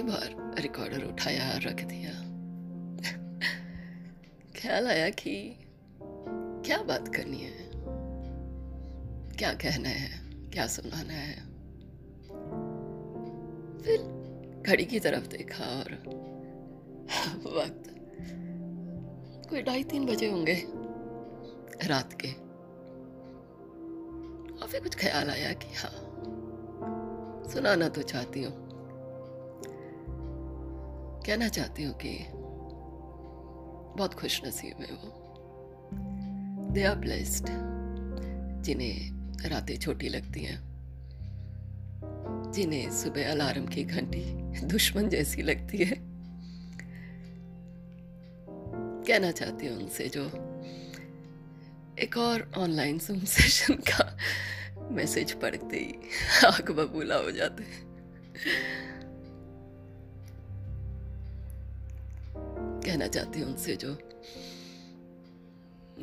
कई बार रिकॉर्डर उठाया, रख दिया। ख्याल आया कि क्या बात करनी है? क्या कहना है? क्या सुनाना है? फिर घड़ी की तरफ़ देखा और वक्त कोई ढाई तीन बजे होंगे रात के। और फिर कुछ ख्याल आया कि हाँ सुनाना तो चाहती हूँ। कहना चाहती हूँ कि बहुत खुश नसीब है। वो दे आर ब्लेस्ड, जिन्हें रातें छोटी लगती हैं, जिन्हें सुबह अलार्म की घंटी दुश्मन जैसी लगती है। कहना चाहती हूँ उनसे जो एक और ऑनलाइन जूम सेशन का मैसेज पढ़ते ही आग बबूला हो जाते हैं। कहना चाहती हूँ उनसे जो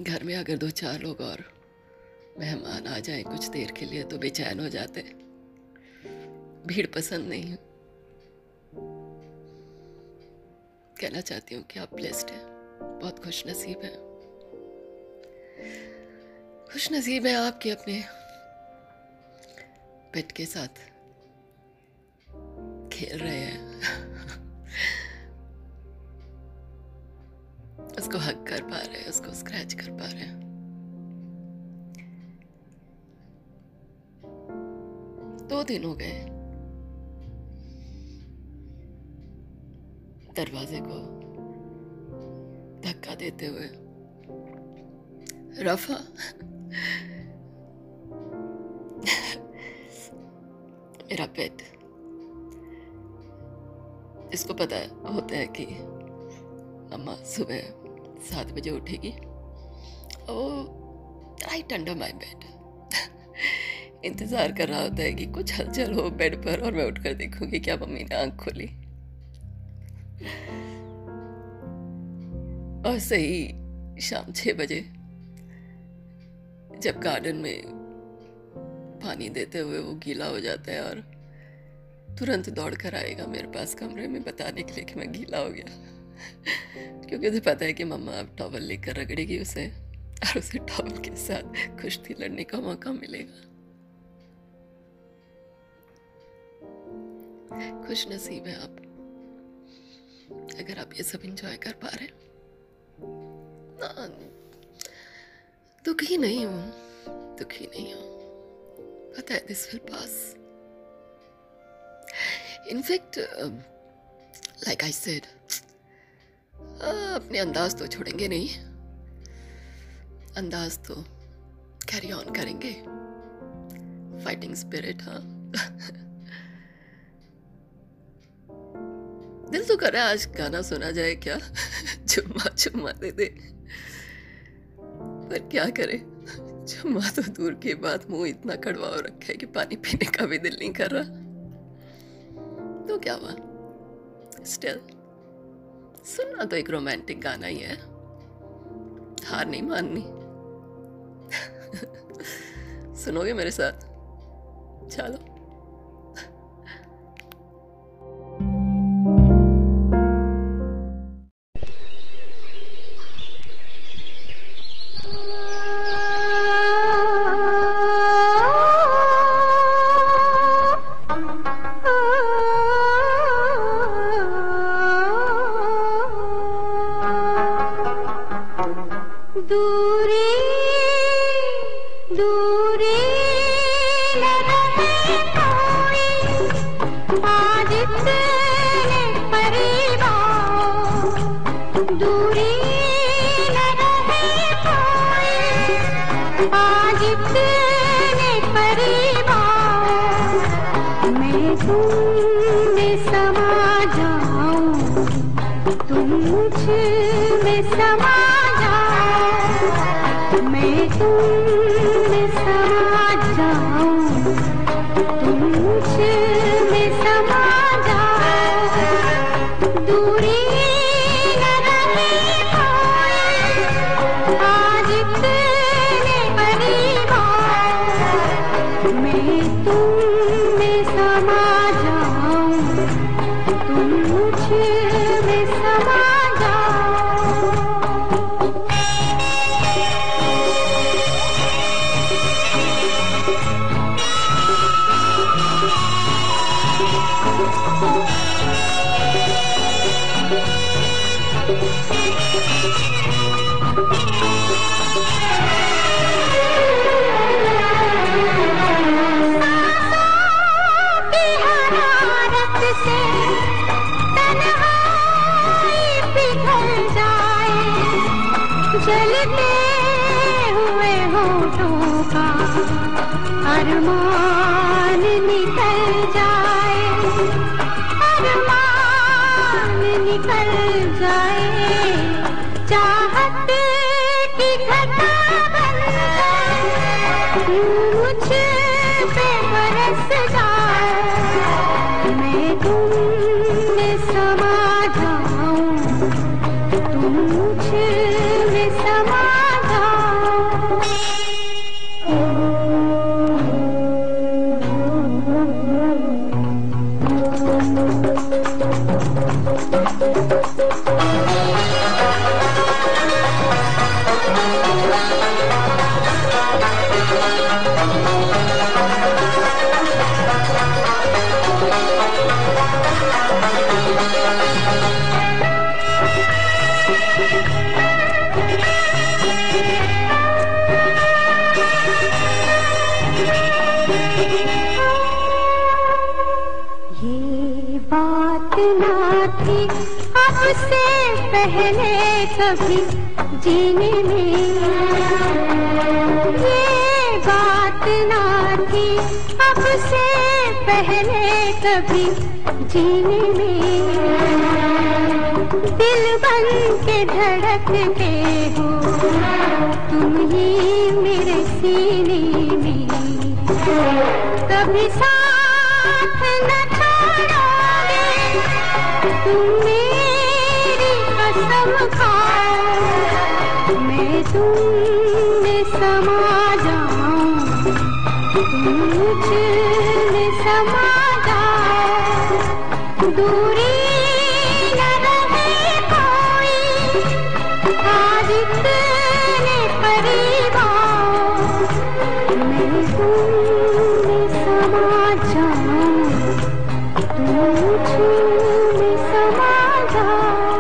घर में अगर दो चार लोग और मेहमान आ जाए कुछ देर के लिए तो बेचैन हो जाते भीड़ पसंद नहीं है। कहना चाहती हूँ कि आप ब्लेस्ड हैं। बहुत खुश नसीब हैं। खुश नसीब है आपके अपने पेट के साथ खेल रहे हैं। उसको हक कर पा रहे हैं, उसको स्क्रैच कर पा रहे हैं। दो दिन हो गए। दरवाजे को धक्का देते हुए। रफा। मेरा पेट। इसको पता होता है कि अम्मा सुबह सात बजे उठेगी। और राइट अंडर माई बेड इंतज़ार कर रहा होता है कि कुछ हलचल हो बेड पर और मैं उठकर देखूँगी क्या मम्मी ने आँख खोली। और सही शाम छः बजे, जब गार्डन में पानी देते हुए वो गीला हो जाता है और तुरंत दौड़ कर आएगा मेरे पास कमरे में, बताने के लिए कि मैं गीला हो गया। क्योंकि उसे पता है कि मम्मा अब टॉवल लेकर रगड़ेगी उसे, और उसे टॉवल के साथ कुश्ती लड़ने का मौका मिलेगा। खुश नसीब है आप। अगर आप ये सब इंजॉय कर पा रहे ना, दुखी नहीं हूँ, दुखी नहीं हूँ। पता है this will pass in fact like I said अपने अंदाज तो छोड़ेंगे नहीं। अंदाज तो कैरी ऑन करेंगे। फाइटिंग स्पिरिट हाँ। दिल तो कर रहा है आज गाना सुना जाए क्या? चुम्मा चुम्मा दे दे। पर क्या करे? चुम्मा तो दूर की बात मुँह इतना कड़वा हो रखा है कि पानी पीने का भी दिल नहीं कर रहा। तो क्या हुआ? स्टिल सुनना तो एक रोमांटिक गाना ही है। हार नहीं माननी। सुनोगे मेरे साथ? चलो। मैं तुम में समा जाऊँ तुम जलते हुए होठों का अरमान निकल जाए अरमान निकल जाए। चाहे तुम मुझमें समा ये बात ना थी, अब से पहले कभी जीने में। ये बात ना थी, अब से पहले कभी जीने में दिल बन के धड़कते हो। तुम ही मेरे सीने में। कभी साथ न छोड़ोगे तुम मेरी कसम खाओ। मैं तुम में समा जाऊँ। तुम मुझ जाओ दूरी